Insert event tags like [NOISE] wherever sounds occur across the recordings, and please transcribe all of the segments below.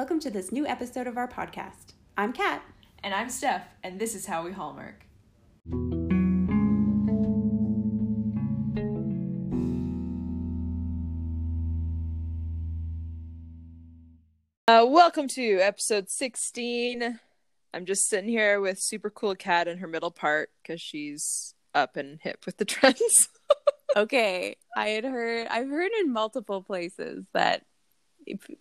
Welcome to this new episode of our podcast. I'm Kat. And I'm Steph, and this is how we hallmark. Uh, welcome to episode 16. I'm just sitting here with super cool Kat in her middle part because she's up and hip with the [LAUGHS] trends. okay, I had heard, I've heard in multiple places that,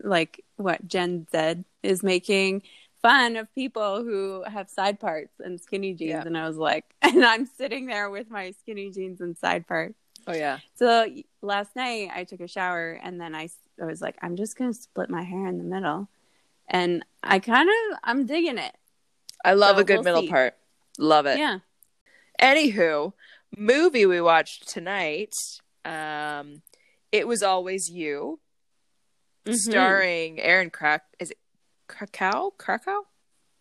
like, what Gen Z is making fun of people who have side parts and skinny jeans. Yeah. And I was like, [LAUGHS] and I'm sitting there with my skinny jeans and side part. oh, yeah. So last night I took a shower and then I, I was like, I'm just going to split my hair in the middle. And I kind of, I'm digging it. I love So a good we'll middle see. part. Love it. Yeah. Anywho, movie we watched tonight. Um, it was always you, Mhm. starring Erin Crack. Is it Krakow? Krakow?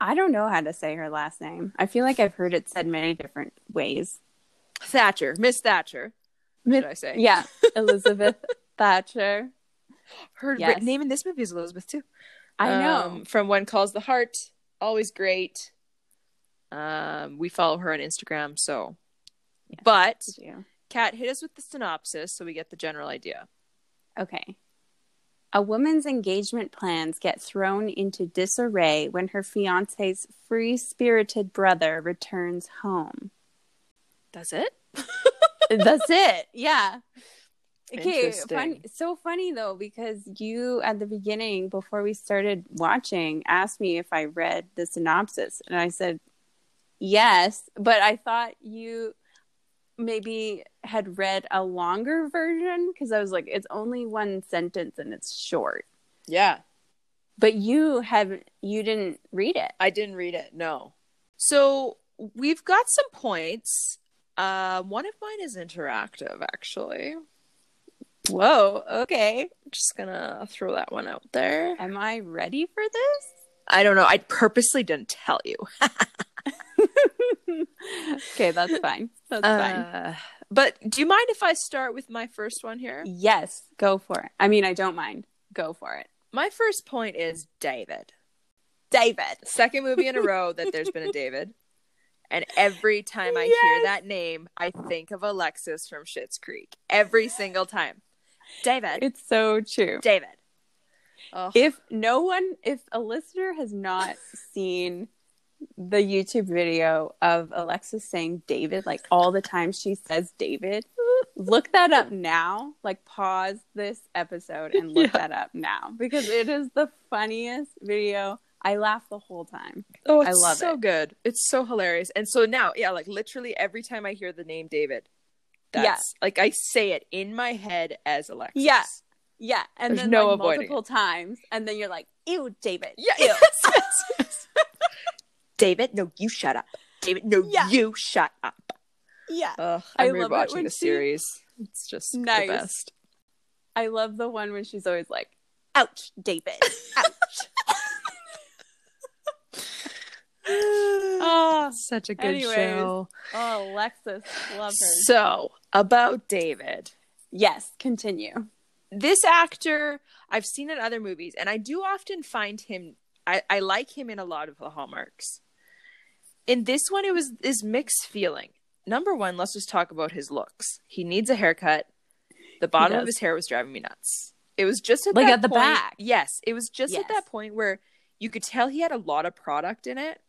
I don't know how to say her last name. I feel like I've heard it said many different ways. Thatcher, Miss Thatcher. What should I say? [LAUGHS] Yeah, Elizabeth [LAUGHS] Thatcher. Her Yes. name in this movie is Elizabeth too. I know. Um, from When Calls the Heart, always great. Um, we follow her on Instagram, so. But. Kat, hit us with the synopsis so we get the general idea. Okay. A woman's engagement plans get thrown into disarray when her fiance's free spirited brother returns home. That's it. [LAUGHS] That's it. Yeah. Okay, fun, so funny though because you at the beginning before we started watching asked me if I read the synopsis and I said yes, but I thought you maybe had read a longer version because I was like it's only one sentence and it's short. Yeah. But you have you didn't read it. I didn't read it. No. So we've got some points. Uh, one of mine is interactive, actually. Whoa, okay. Just gonna throw that one out there. Am I ready for this? I don't know. I purposely didn't tell you. [LAUGHS] [LAUGHS] okay, that's fine. That's fine. Uh, but do you mind if I start with my first one here? Yes, go for it. I mean, I don't mind. Go for it. My first point is David. David. Second movie in a row that there's been a David. And every time I Yes. hear that name, I think of Alexis from Schitt's Creek. Every single time. David. It's so true. David. Oh, If no one, if a listener has not seen the YouTube video of Alexis saying David, like all the time she says David, look that up now. Like pause this episode and look [LAUGHS] Yeah. that up now because it is the funniest video. I laugh the whole time. oh, I it's love so it. good. It's so hilarious. And so now, yeah, like literally every time I hear the name David, that's Yeah. like I say it in my head as Alexis. Yeah. Yeah, and There's then no like, multiple times, and then you're like, "Ew, David." Yeah. [LAUGHS] Ew. yes, yes, yes. David, no, you shut up. David, no, Yeah. you shut up. yeah. Ugh, I I'm love it rewatching when the she- series. It's just Nice. the best. I love the one when she's always like, "Ouch, David." Ouch. oh, [LAUGHS] Such a good Anyways. show. oh, Alexis, love her. So, about David. Yes, continue. This actor, I've seen in other movies, and I do often find him, I, I like him in a lot of the Hallmarks. In this one, it was this mixed feeling. Number one, let's just talk about his looks. He needs a haircut. The bottom of his hair was driving me nuts. It was just at Like at the point- back. Yes, it was just at that point where you could tell he had a lot of product in it,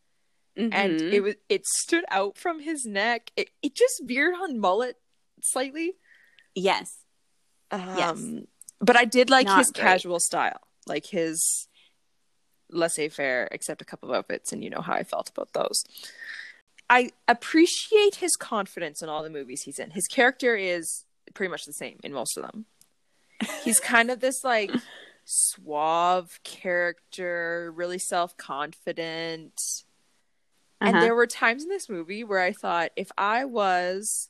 and Mhm. it was it stood out from his neck. It it just veered on mullet slightly. yes, Um, but I did like Not his great. casual style, like his laissez-faire, except a couple of outfits, and you know how I felt about those. I appreciate his confidence in all the movies he's in. His character is pretty much the same in most of them. He's kind of this like suave character, really self-confident. And Uh-huh. there were times in this movie where I thought, if I was,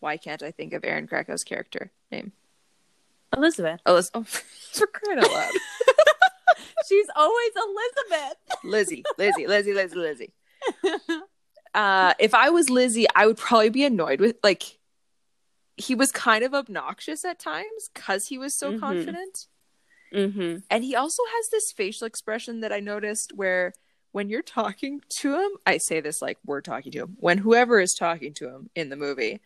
why can't I think of Erin Krakow's character name? Elizabeth. Alyssa. [LAUGHS] Oh, for crying out loud. She's always Elizabeth. Lizzie, Lizzie, Lizzie, Lizzie, Lizzie. [LAUGHS] Uh, if I was Lizzie, I would probably be annoyed with like. He was kind of obnoxious at times because he was so Mhm. confident. Mm-hmm. And he also has this facial expression that I noticed where when you're talking to him, I say this like we're talking to him, when whoever is talking to him in the movie,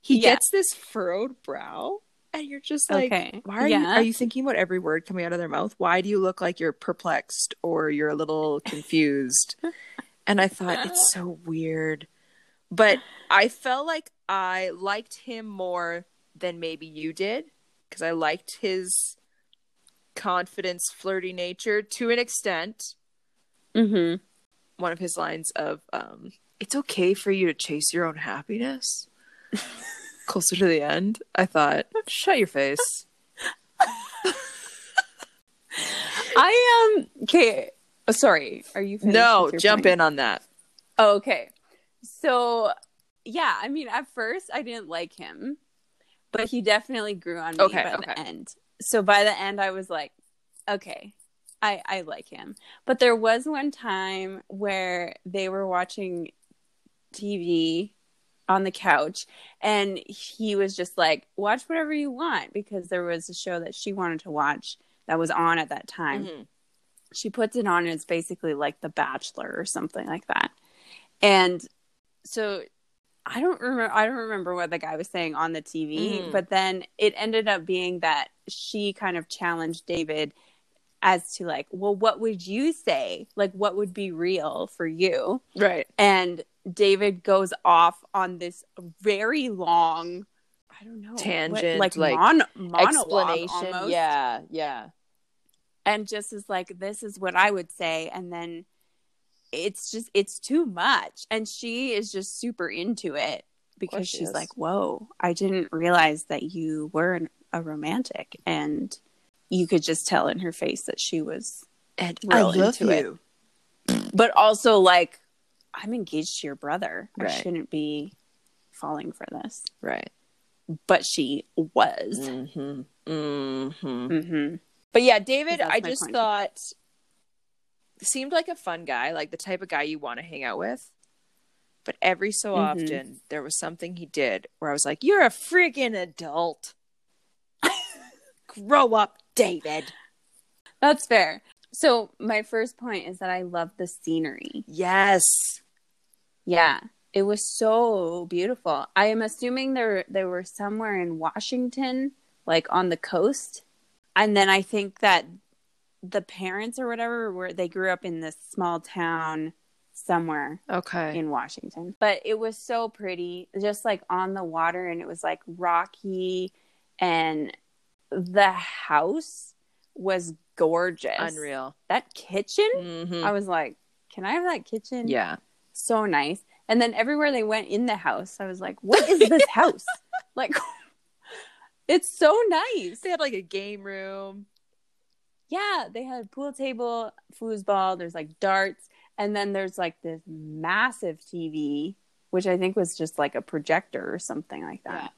he Yeah. gets this furrowed brow. And you're just like, Okay. why are you are you thinking about every word coming out of their mouth? Why do you look like you're perplexed or you're a little [LAUGHS] confused? and I thought it's [LAUGHS] so weird. But I felt like I liked him more than maybe you did because I liked his confidence, flirty nature to an extent. Mm-hmm. One of his lines of um, "It's okay for you to chase your own happiness." [LAUGHS] Closer to the end, I thought, "Shut your face." [LAUGHS] I am okay. Oh, sorry. Are you No, jump point? in on that. Oh, okay. So, yeah, I mean, at first I didn't like him, but he definitely grew on me Okay, by okay. the end. So by the end, I was like, okay, I I like him. But there was one time where they were watching TV on the couch, and he was just like, "Watch whatever you want," because there was a show that she wanted to watch that was on at that time Mhm. she puts it on and it's basically like the bachelor or something like that and so i don't remember i don't remember what the guy was saying on the tv Mhm. but then it ended up being that she kind of challenged david as to like well what would you say like what would be real for you Right. and david goes off on this very long i don't know what- Tangent, like, like, mon- monologue Explanation. almost Yeah. Yeah. and just is like this is what i would say and then it's just it's too much and she is just super into it because she she's is. like whoa i didn't realize that you were an, a romantic and you could just tell in her face that she was And Real into it. but also like i'm engaged to your brother i shouldn't be falling for this Right. but she was Mm-hmm. Mm-hmm. hmm But yeah, David, I just point. thought seemed like a fun guy, like the type of guy you want to hang out with. But every so Mhm. often, there was something he did where I was like, "You're a freaking adult. [LAUGHS] Grow up, David." that's fair so my first point is that i love the scenery Yes. Yeah, it was so beautiful. I am assuming there they were somewhere in Washington, like on the coast. And then I think that the parents or whatever were they grew up in this small town somewhere Okay. in Washington. But it was so pretty, just like on the water and it was like rocky and the house was gorgeous. Unreal. That kitchen, Mm-hmm. I was like, can I have that kitchen? Yeah. so nice. And then everywhere they went in the house, I was like, what is this house? [LAUGHS] Like, [LAUGHS] it's so nice. They had like a game room. Yeah, they had pool table, foosball, there's like darts, and then there's like this massive TV, which I think was just like a projector or something like that. Yeah.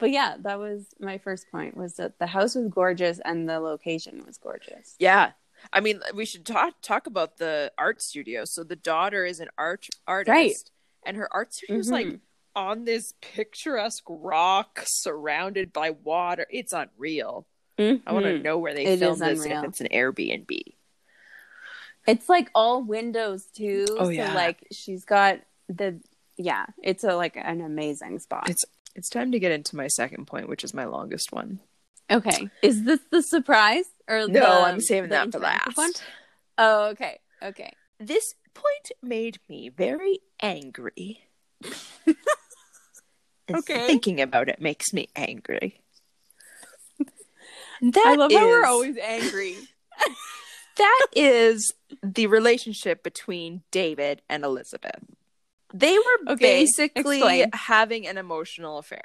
But yeah, that was my first point was that the house was gorgeous and the location was gorgeous. Yeah. I mean, we should talk talk about the art studio. So the daughter is an art artist, Right. and her art studio is Mhm. like on this picturesque rock surrounded by water. It's unreal. I want to know where they It filmed this. unreal. If it's an Airbnb. It's like all windows too. Oh, so yeah. like she's got the yeah, it's a like an amazing spot. It's it's time to get into my second point, which is my longest one. okay. Is this the surprise or No, the, I'm saving that for last. one? Oh, okay. Okay. This point made me very angry. [LAUGHS] Okay. Thinking about it makes me angry. That [LAUGHS] I love how we're always angry. [LAUGHS] that is the relationship between David and Elizabeth. They were Okay, basically explain. having an emotional affair.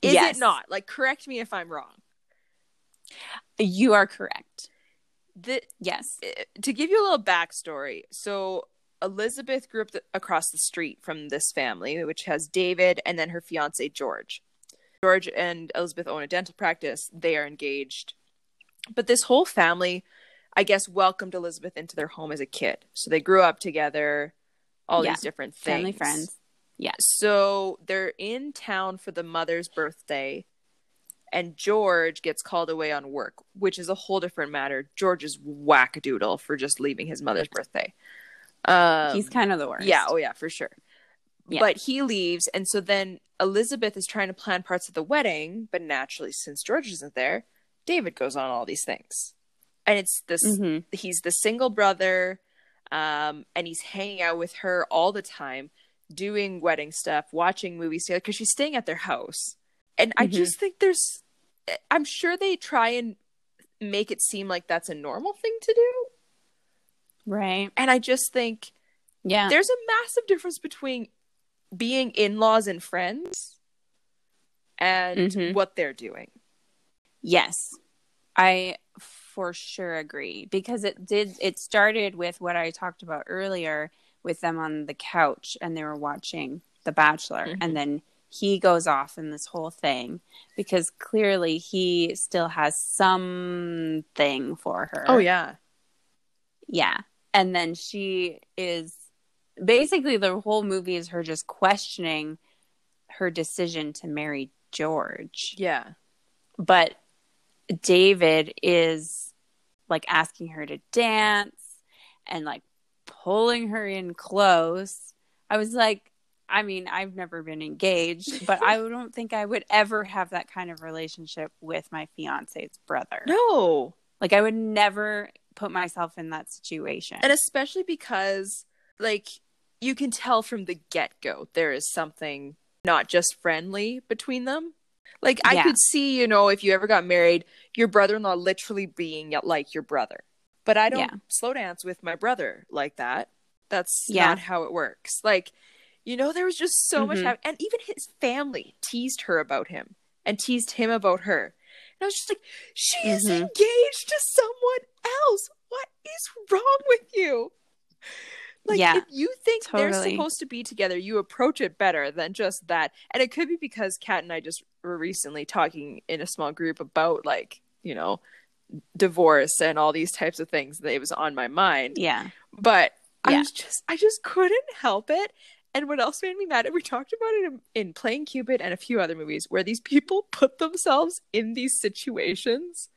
Is Yes. it not? Like, correct me if I'm wrong. You are correct. The, Yes. uh, to give you a little backstory, so Elizabeth grew up th- across the street from this family, which has David and then her fiance George. George and Elizabeth own a dental practice. They are engaged, but this whole family, I guess, welcomed Elizabeth into their home as a kid. So they grew up together. All Yeah. these different things. Family friends. Yeah. So they're in town for the mother's birthday, and George gets called away on work, which is a whole different matter. George is wackadoodle for just leaving his mother's birthday. Um, He's kind of the worst. yeah, oh yeah, for sure. Yeah. But he leaves, and so then Elizabeth is trying to plan parts of the wedding, but naturally, since George isn't there, David goes on all these things, and it's this. Mhm. He's the single brother, um, and he's hanging out with her all the time, doing wedding stuff, watching movies together because she's staying at their house, and I Mhm. just think there's. I'm sure they try and make it seem like that's a normal thing to do, Right. and I just think Yeah. there's a massive difference between being in-laws and friends and Mhm. what they're doing. Yes. I for sure agree because it did it started with what I talked about earlier with them on the couch and they were watching The Bachelor Mhm. and then he goes off in this whole thing because clearly he still has something for her. Oh yeah. Yeah. And then she is basically the whole movie is her just questioning her decision to marry George. Yeah. But David is like asking her to dance and like pulling her in close. I was like, I mean, I've never been engaged, but I [LAUGHS] don't think I would ever have that kind of relationship with my fiance's brother. No. Like, I would never put myself in that situation. And especially because like you can tell from the get-go there is something not just friendly between them. Like I Yeah. could see, you know, if you ever got married, your brother-in-law literally being like your brother. But I don't Yeah. slow dance with my brother like that. That's Yeah. not how it works. Like, you know, there was just so much Mhm. hap- and even his family teased her about him and teased him about her. And I was just like, she is Mhm. engaged to someone else. What is wrong with you? Like, Yeah, if you think they're supposed to be together, you approach it better than just that. And it could be because Kat and I just were recently talking in a small group about, like, you know, divorce and all these types of things that it was on my mind. yeah. But I was just, I just couldn't help it. And what else made me mad? And we talked about it in, in Playing Cupid and a few other movies where these people [LAUGHS] put themselves in these situations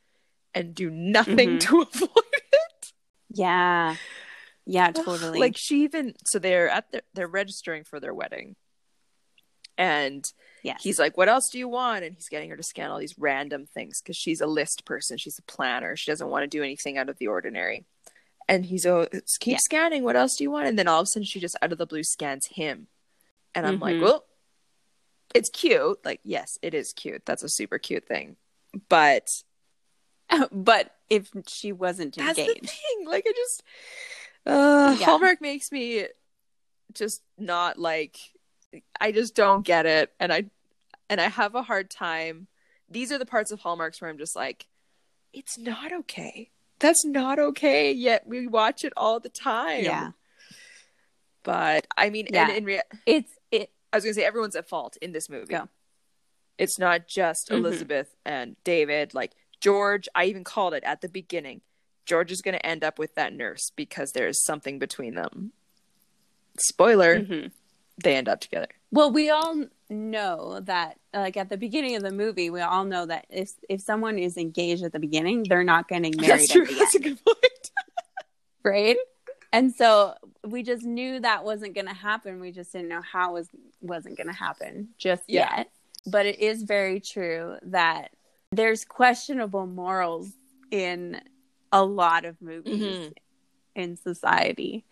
and do nothing Mhm. to [LAUGHS] avoid it. Yeah. Yeah, totally. Like she even so they're at the, they're registering for their wedding, and yes. he's like, "What else do you want?" And he's getting her to scan all these random things because she's a list person, she's a planner, she doesn't want to do anything out of the ordinary. And he's oh, keep Yeah. scanning. What else do you want? And then all of a sudden, she just out of the blue scans him, and I'm like, Mhm. well, it's cute. Like, yes, it is cute. That's a super cute thing, but [LAUGHS] but if she wasn't That's the engaged. thing. Like I just uh Yeah. Hallmark makes me just not like I just don't get it and I and I have a hard time. These are the parts of Hallmarks where I'm just like it's not okay. That's not okay. Yet we watch it all the time. Yeah. But I mean Yeah. and in rea- It's it I was going to say everyone's at fault in this movie. Go. It's not just Mhm. Elizabeth and David. Like George, I even called it at the beginning. George is going to end up with that nurse because there is something between them. Spoiler, Mhm. They end up together. Well, we all know that, like at the beginning of the movie, we all know that if if someone is engaged at the beginning, they're not getting married That's true. That's a good point. [LAUGHS] right? And so we just knew that wasn't going to happen. We just didn't know how it was wasn't going to happen just Yeah. yet. But it is very true that there's questionable morals in a lot of movies Mhm. in society,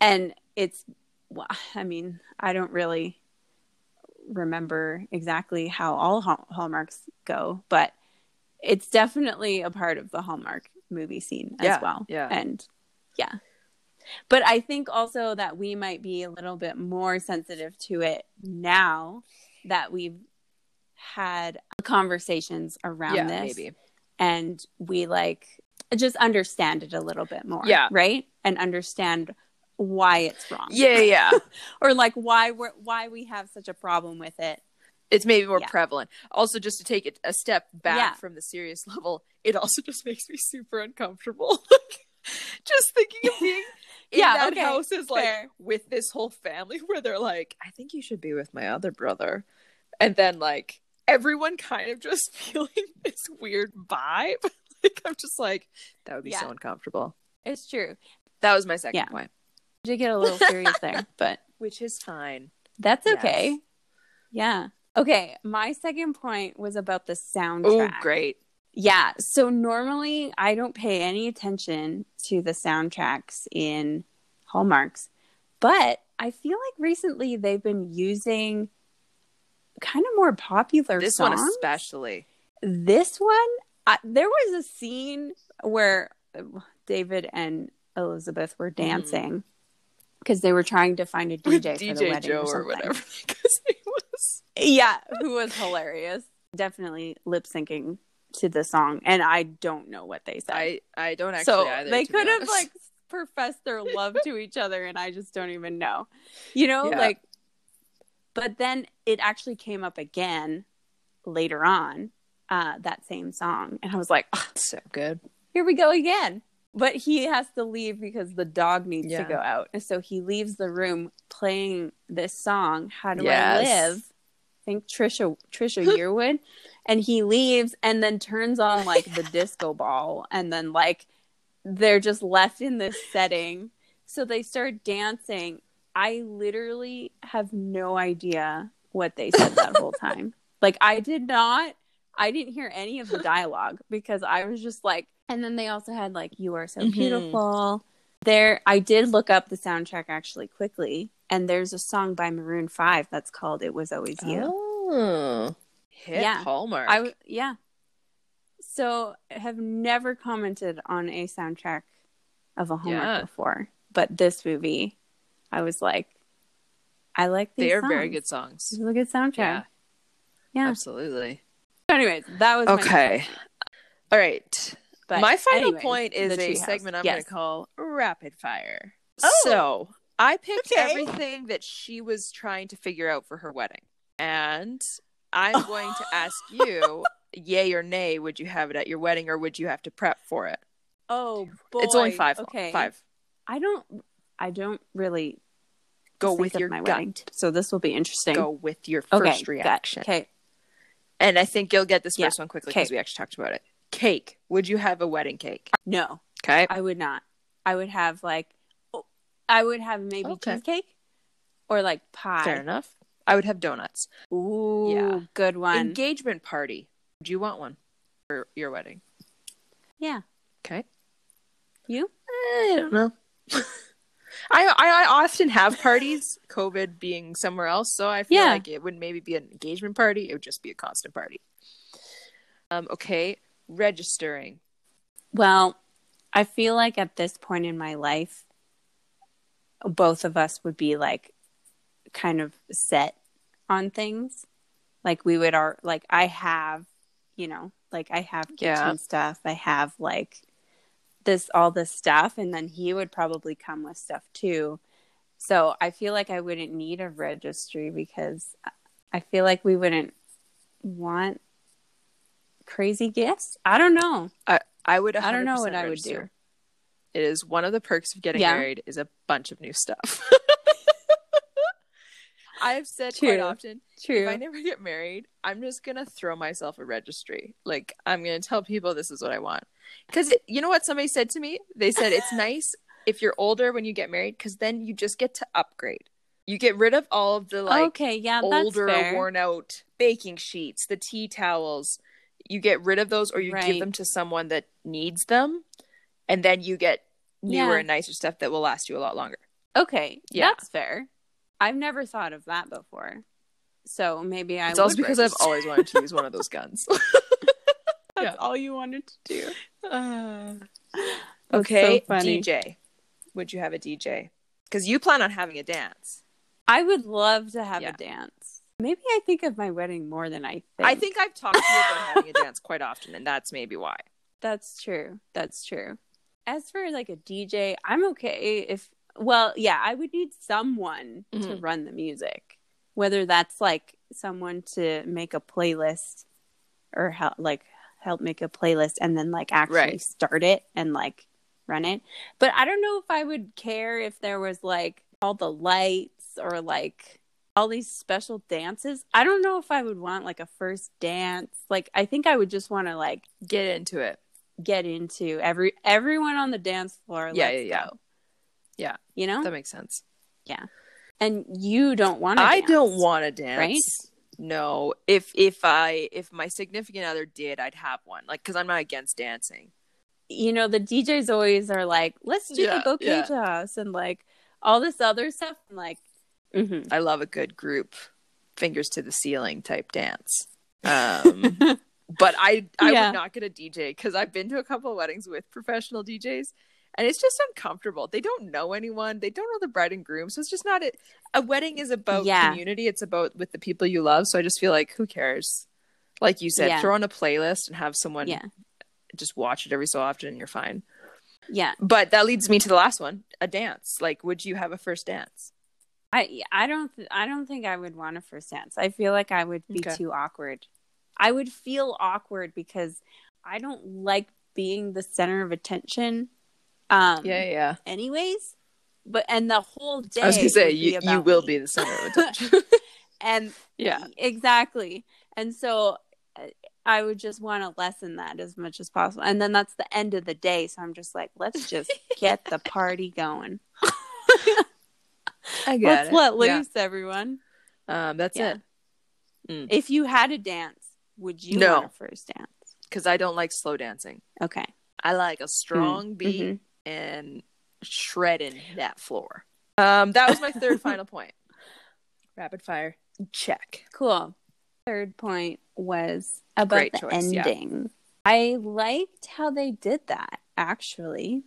and it's. Well, I mean, I don't really remember exactly how all Hall- hallmarks go but it's definitely a part of the hallmark movie scene as Yeah, well yeah. and yeah but i think also that we might be a little bit more sensitive to it now that we've had conversations around yeah, this maybe. and we like just understand it a little bit more Yeah. right and understand why it's wrong Yeah, yeah. [LAUGHS] or like why we're why we have such a problem with it it's maybe more Yeah. prevalent. Also, just to take it a step back Yeah. from the serious level, it also [LAUGHS] just makes me super uncomfortable. [LAUGHS] just thinking of being in Yeah, that okay, house is like fair. with this whole family where they're like, I think you should be with my other brother. And then like everyone kind of just feeling this weird vibe. like I'm just like, that would be Yeah. so uncomfortable. It's true. That was my second Yeah. point. Did get a little serious there, [LAUGHS] but Which is fine. that's Yes. okay. Yeah. Okay. My second point was about the soundtrack. Oh, great. Yeah. So normally I don't pay any attention to the soundtracks in Hallmarks, but I feel like recently they've been using kind of more popular This songs. one especially. This one, I, there was a scene where David and Elizabeth were mm-hmm. dancing because they were trying to find a DJ With for the wedding Joe or, or whatever [LAUGHS] was. Yeah, who was hilarious. Definitely lip syncing to the song, and I don't know what they said. I I don't actually so either. they could have like [LAUGHS] professed their love to each other, and I just don't even know. You know, Yeah. like. But then it actually came up again later on, uh, that same song, and I was like, "Ugh, so good. here we go again. But he has to leave because the dog needs Yeah. to go out. And so he leaves the room playing this song, How Do I Live? I think Trisha Trisha [LAUGHS] Yearwood. And he leaves and then turns on like the disco ball and then like they're just left in this setting. So they start dancing. I literally have no idea what they said that whole time. [LAUGHS] Like I did not I didn't hear any of the dialogue because I was just like and then they also had like you are so Mhm. beautiful. There I did look up the soundtrack actually quickly and there's a song by Maroon 5 that's called It Was Always You. Oh. Hit Yeah. Hallmark. I w- yeah. So have never commented on a soundtrack of a Hallmark Yeah. before, but this movie, I was like, I like these. they are very good songs. This is a good soundtrack. Yeah, Yeah. absolutely. Anyways, that was Okay. All right. But My final anyways, point is a segment I'm Yes. going to call Rapid Fire. Oh. So I picked Okay. everything that she was trying to figure out for her wedding. And I'm oh. going to ask you, [LAUGHS] yay or nay, would you have it at your wedding or would you have to prep for it? Oh boy. It's only five. Okay. Five. I don't. I don't really Go with your my gut. wedding, so this will be interesting. Go with your okay. first reaction. Okay. And I think you'll get this Yeah. first one quickly because Okay. we actually talked about it. Cake. Would you have a wedding cake? No. Okay. I would not. I would have like, oh, I would have maybe Okay. cheesecake or like pie. Fair enough. I would have donuts. Ooh, Yeah. good one. Engagement party. Do you want one for your wedding? yeah, Okay. you? I don't know. [LAUGHS] I, I I often have parties, COVID being somewhere else, so I feel Yeah. like it wouldn't maybe be an engagement party. It would just be a constant party. Um. Okay. Registering. Well, I feel like at this point in my life, both of us would be like kind of set on things. Like we would are like I have, you know, like I have kitchen Yeah. stuff. I have like this all this stuff and then he would probably come with stuff too. So I feel like I wouldn't need a registry because I feel like we wouldn't want crazy gifts. I don't know. I I would. I don't know 100% what I would do. It is one of the perks of getting Yeah. married is a bunch of new stuff. [LAUGHS] I have said True. quite often True. if I never get married, I'm just gonna throw myself a registry. Like I'm gonna tell people this is what I want. Because you know what somebody said to me? They said it's [LAUGHS] nice if you're older when you get married, because then you just get to upgrade. You get rid of all of the like okay, yeah, older, worn out baking sheets, the tea towels. You get rid of those, or you give them to someone that needs them, and then you get newer Yeah. and nicer stuff that will last you a lot longer. Okay, Yeah. that's fair. I've never thought of that before. So maybe I It's also because I've always wanted to use one of those guns. [LAUGHS] That's Yeah. all you wanted to do. Uh, that's okay, so funny. DJ. Would you have a DJ? Because you plan on having a dance. I would love to have Yeah. a dance. Maybe I think of my wedding more than I think. I think I've talked to you about having a [LAUGHS] dance quite often, and that's maybe why. that's true. That's true. As for like a DJ, I'm okay if well, yeah, I would need someone to Mhm. run the music. Whether that's like someone to make a playlist or help like help make a playlist and then like actually Right. start it and like run it. But I don't know if I would care if there was like all the lights or like all these special dances. I don't know if I would want like a first dance. Like I think I would just want to like Get into it. get into every everyone on the dance floor. Yeah, let's yeah, yeah. go. Yeah. You know? That makes sense. Yeah. And you don't want to I dance, don't want to dance. right? No. If if I if my significant other did, I'd have one. Like cuz I'm not against dancing. you know, the DJs always are like, let's do Yeah, the bouquet yeah. and like all this other stuff. I'm like, mhm. I love a good group fingers to the ceiling type dance. Um [LAUGHS] but I I Yeah. would not get a DJ cuz I've been to a couple of weddings with professional DJs and it's just uncomfortable. They don't know anyone. They don't know the bride and groom. So it's just not a, a wedding is about Yeah. community. It's about with the people you love. So I just feel like who cares? Like you said, Yeah. throw on a playlist and have someone yeah, just watch it every so often and you're fine. yeah. But that leads me to the last one, a dance. Like would you have a first dance? I I don't th- I don't think I would want a first dance. I feel like I would be Okay. too awkward. I would feel awkward because I don't like being the center of attention. Um, Yeah, yeah. Anyways, but and the whole day. I was to say you you will me. be the center of [LAUGHS] attention. and yeah. exactly and so uh, i would just want to lessen that as much as possible and then that's the end of the day so i'm just like let's just [LAUGHS] get the party going [LAUGHS] I [LAUGHS] get let's it. let Yeah. loose everyone Um that's Yeah. it. if you had a dance would you No. want a first dance Cuz I don't like slow dancing. okay I like a strong beat mhm. and shredding that floor. Um, that was my third [LAUGHS] final point. Rapid fire check. cool third point was about Great the choice, yeah. ending i liked how they did that actually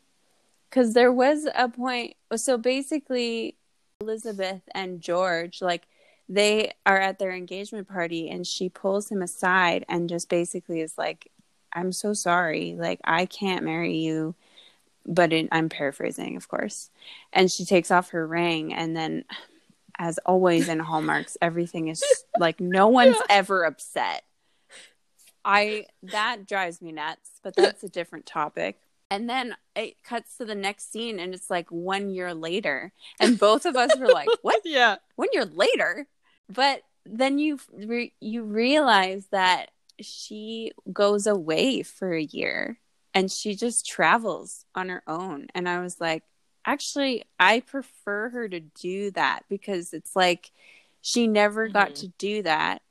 because there was a point so basically elizabeth and george like they are at their engagement party and she pulls him aside and just basically is like i'm so sorry. Like i can't marry you. But it, i'm paraphrasing of course. And she takes off her ring and then as always in hallmarks everything is like no [LAUGHS] one's ever upset. I that drives me nuts but that's a different topic and then it cuts to the next scene and it's like one year later. And both of us were like [LAUGHS] what? Yeah. one year later? But then you re- you realize that she goes away for a year and she just travels on her own. And i was like actually i prefer her to do that because it's like she never got Mhm. to do that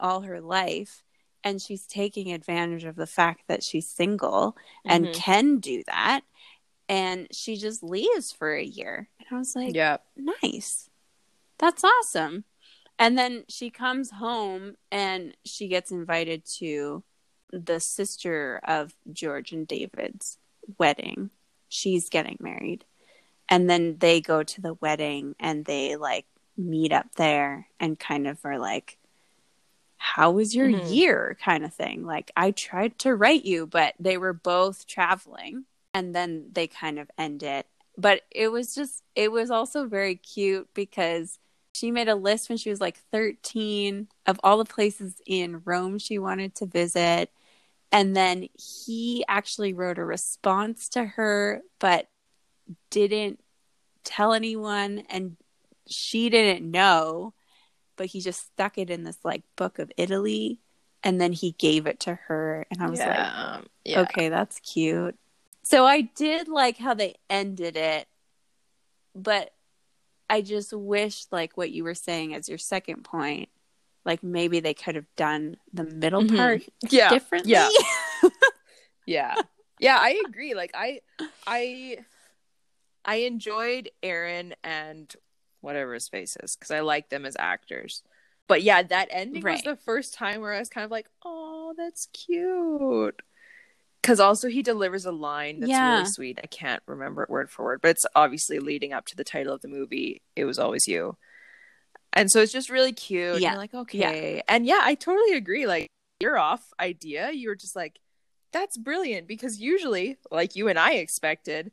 all her life and she's taking advantage of the fact that she's single and Mhm. can do that and she just leaves for a year and i was like Yeah. nice. That's awesome. And then she comes home and she gets invited to the sister of George and David's wedding. She's getting married. And then they go to the wedding and they like meet up there and kind of are like, How was your Mhm. year? kind of thing. Like, I tried to write you, but they were both traveling. And then they kind of end it but it was just it was also very cute because she made a list when she was like 13 of all the places in Rome she wanted to visit and then he actually wrote a response to her but didn't tell anyone and she didn't know but he just stuck it in this like book of Italy and then he gave it to her and I was like yeah. yeah. Okay, that's cute. So I did like how they ended it, but I just wish, like what you were saying as your second point, like maybe they could have done the middle Mhm. part [LAUGHS] Yeah. differently. Yeah. [LAUGHS] Yeah. Yeah, I agree. Like I I I enjoyed Erin and whatever his face is because I like them as actors. But yeah, that ending was the first time where I was kind of like, "Oh, that's cute." Because also he delivers a line that's Yeah. really sweet. I can't remember it word for word, but it's obviously leading up to the title of the movie. It was always you, and so it's just really cute. Yeah. like, okay, and yeah, I totally agree. Like you're off idea. You were just like, that's brilliant because usually, like you and I expected,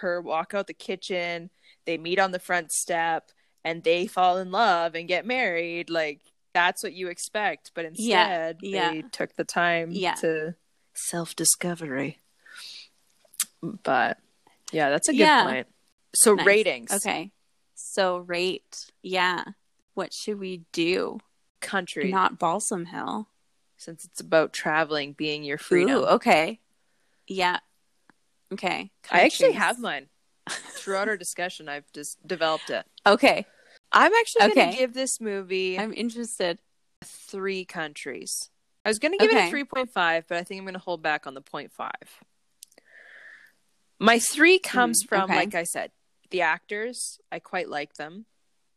her walk out the kitchen, they meet on the front step, and they fall in love and get married. Like that's what you expect, but instead, yeah. they took the time Yeah. to self discovery. But yeah, that's a good Yeah. point. So Nice. ratings. Okay. So rate, yeah. What should we do? Country, Not Balsam Hill. since it's about traveling being your freedom. Ooh, okay. Yeah. Okay. I actually have mine. Throughout our discussion, I've just developed it. Okay. I'm actually going to give this movie I'm interested. three countries. I was going to give Okay. it a 3.5, but I think I'm going to hold back on the 0.5. My three comes Mm, from, okay. like I said, the actors. I quite like them.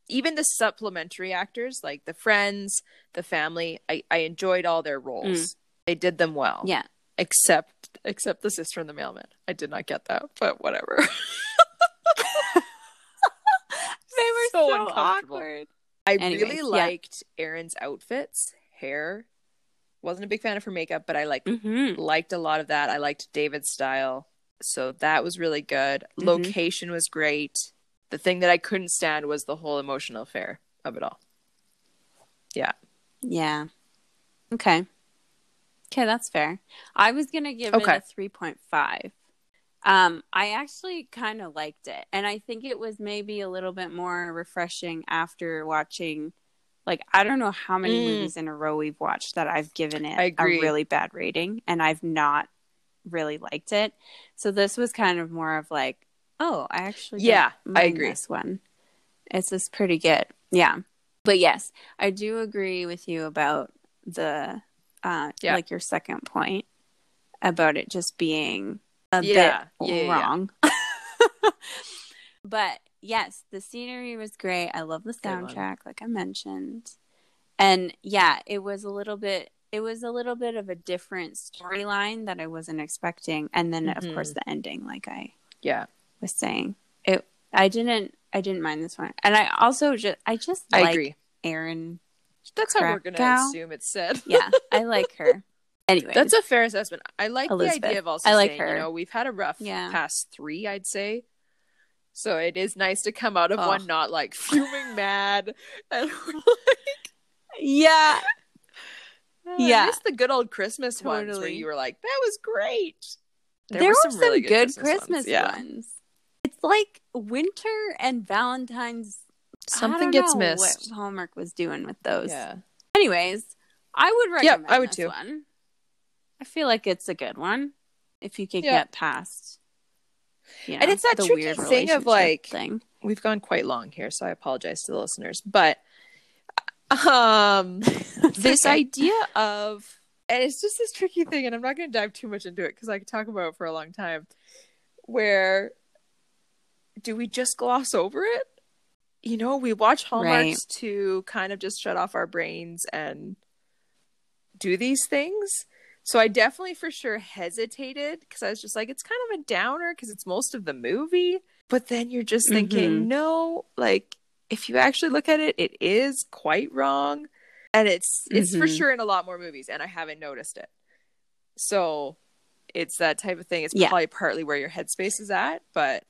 Even the supplementary actors, like the friends, the family, I, I enjoyed all their roles. They did them well. Mm. Yeah. Except except the sister and the mailman. I did not get that, but whatever. [LAUGHS] [LAUGHS] They were So so, awkward. I Anyways, really yeah. liked Erin's outfits, hair. Wasn't a big fan of her makeup, but I like Mm-hmm. liked a lot of that. I liked David's style. So that was really good. Mhm. Location was great. The thing that I couldn't stand was the whole emotional affair of it all. Yeah. Yeah. Okay. Okay, that's fair. I was gonna give Okay. it a three point five. Um, I actually kind of liked it, and I think it was maybe a little bit more refreshing after watching. Like I don't know how many Mm. movies in a row we've watched that I've given it a really bad rating, and I've not really liked it. So this was kind of more of like, oh, I actually Yeah, I agree. This one, it's just pretty good. Yeah, but yes, I do agree with you about the uh Yeah. like your second point about it just being a Yeah, bit yeah, yeah, yeah. wrong. [LAUGHS] but yes, the scenery was great. I love the soundtrack like I mentioned. And yeah, it was a little bit it was a little bit of a different storyline that I wasn't expecting and then of Mhm. course the ending like I Yeah. was saying. It I didn't I didn't mind this one. And I also just I just I like agree. Erin. That's how we're Krakow. assume it's said. Yeah, I like her. [LAUGHS] Anyway, That's a fair assessment. I like Elizabeth. the idea of also I like saying, her. you know, we've had a rough Yeah. past three, I'd say. So it is nice to come out of Oh. one not like fuming [LAUGHS] mad and [LAUGHS] yeah. Oh, I Yeah. the good old Christmas ones where you were like, that was great. There, were some, really good, Christmas, Yeah. ones. It's like winter and Valentine's. Something gets missed. What Hallmark was doing with those. Yeah. Anyways, I would recommend I would this too. one. I feel like it's a good one if you can Yeah. get past. You And it's that tricky thing of, like, thing. We've gone quite long here, so I apologize to the listeners. But um [LAUGHS] this okay. idea of and it's just this tricky thing and i'm not going to dive too much into it because i could talk about it for a long time where do we just gloss over it you know we watch hallmarks Right. to kind of just shut off our brains and do these things so i definitely for sure hesitated because i was just like it's kind of a downer because it's most of the movie but then you're just thinking Mhm. no like if you actually look at it it is quite wrong and it's it's for Mhm. sure in a lot more movies and i haven't noticed it so it's that type of thing it's Yeah. probably partly where your headspace is at but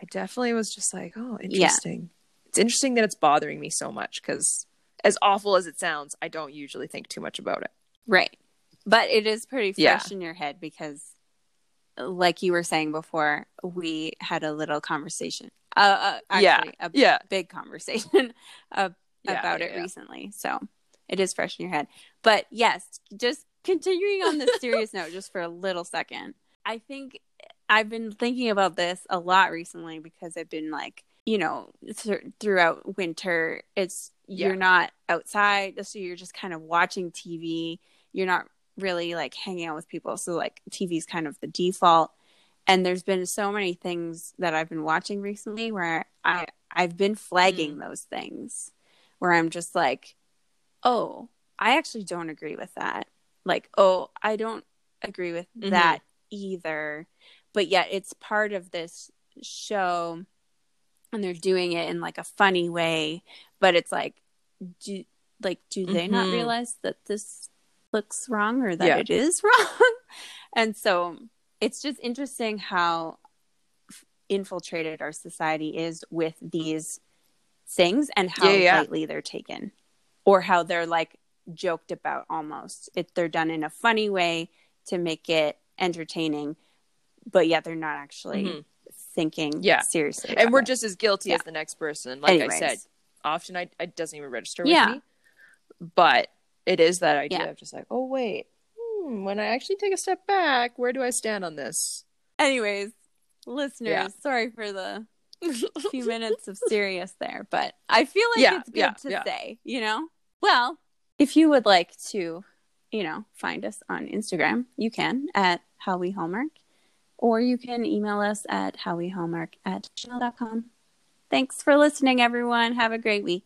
i definitely was just like oh Yeah. interesting it's interesting that it's bothering me so much because as awful as it sounds i don't usually think too much about it Right. But it is pretty Yeah. fresh in your head because, like you were saying before, we had a little conversation. Uh, uh Yeah. actually, a yeah big conversation [LAUGHS] uh, Yeah, about yeah, it yeah. recently. So it is fresh in your head. But yes, just continuing on this serious [LAUGHS] note, just for a little second, I think I've been thinking about this a lot recently because I've been like, you know, th- throughout winter, it's Yeah. you're not outside, so you're just kind of watching TV. You're not really like hanging out with people, so like TV's kind of the default. And there's been so many things that I've been watching recently where I I've been flagging those things where I'm just like, oh, I actually don't agree with that. Like, oh, I don't agree with Mhm. that either. But yet it's part of this show and they're doing it in like a funny way, but it's like do like do they not Mhm. realize that this looks wrong or that Yeah. it is [LAUGHS] wrong? and so it's just interesting how f- infiltrated our society is with these things and how Yeah, yeah. lightly they're taken or how they're like joked about almost it they're done in a funny way to make it entertaining but yet they're not actually Mhm. thinking Yeah. seriously and we're it. just as guilty Yeah. as the next person like Anyways. i said often I it doesn't even register Yeah. with me. But it is that idea Yeah. of just like, oh wait, hmm, when I actually take a step back, where do I stand on this? Anyways, listeners, Yeah. sorry for the [LAUGHS] few minutes of serious there, but I feel like Yeah, it's good to say, you know? Well, if you would like to, you know, find us on Instagram, you can at How We Homework, or you can email us at howwehomework at gmail.com. Thanks for listening, everyone. Have a great week.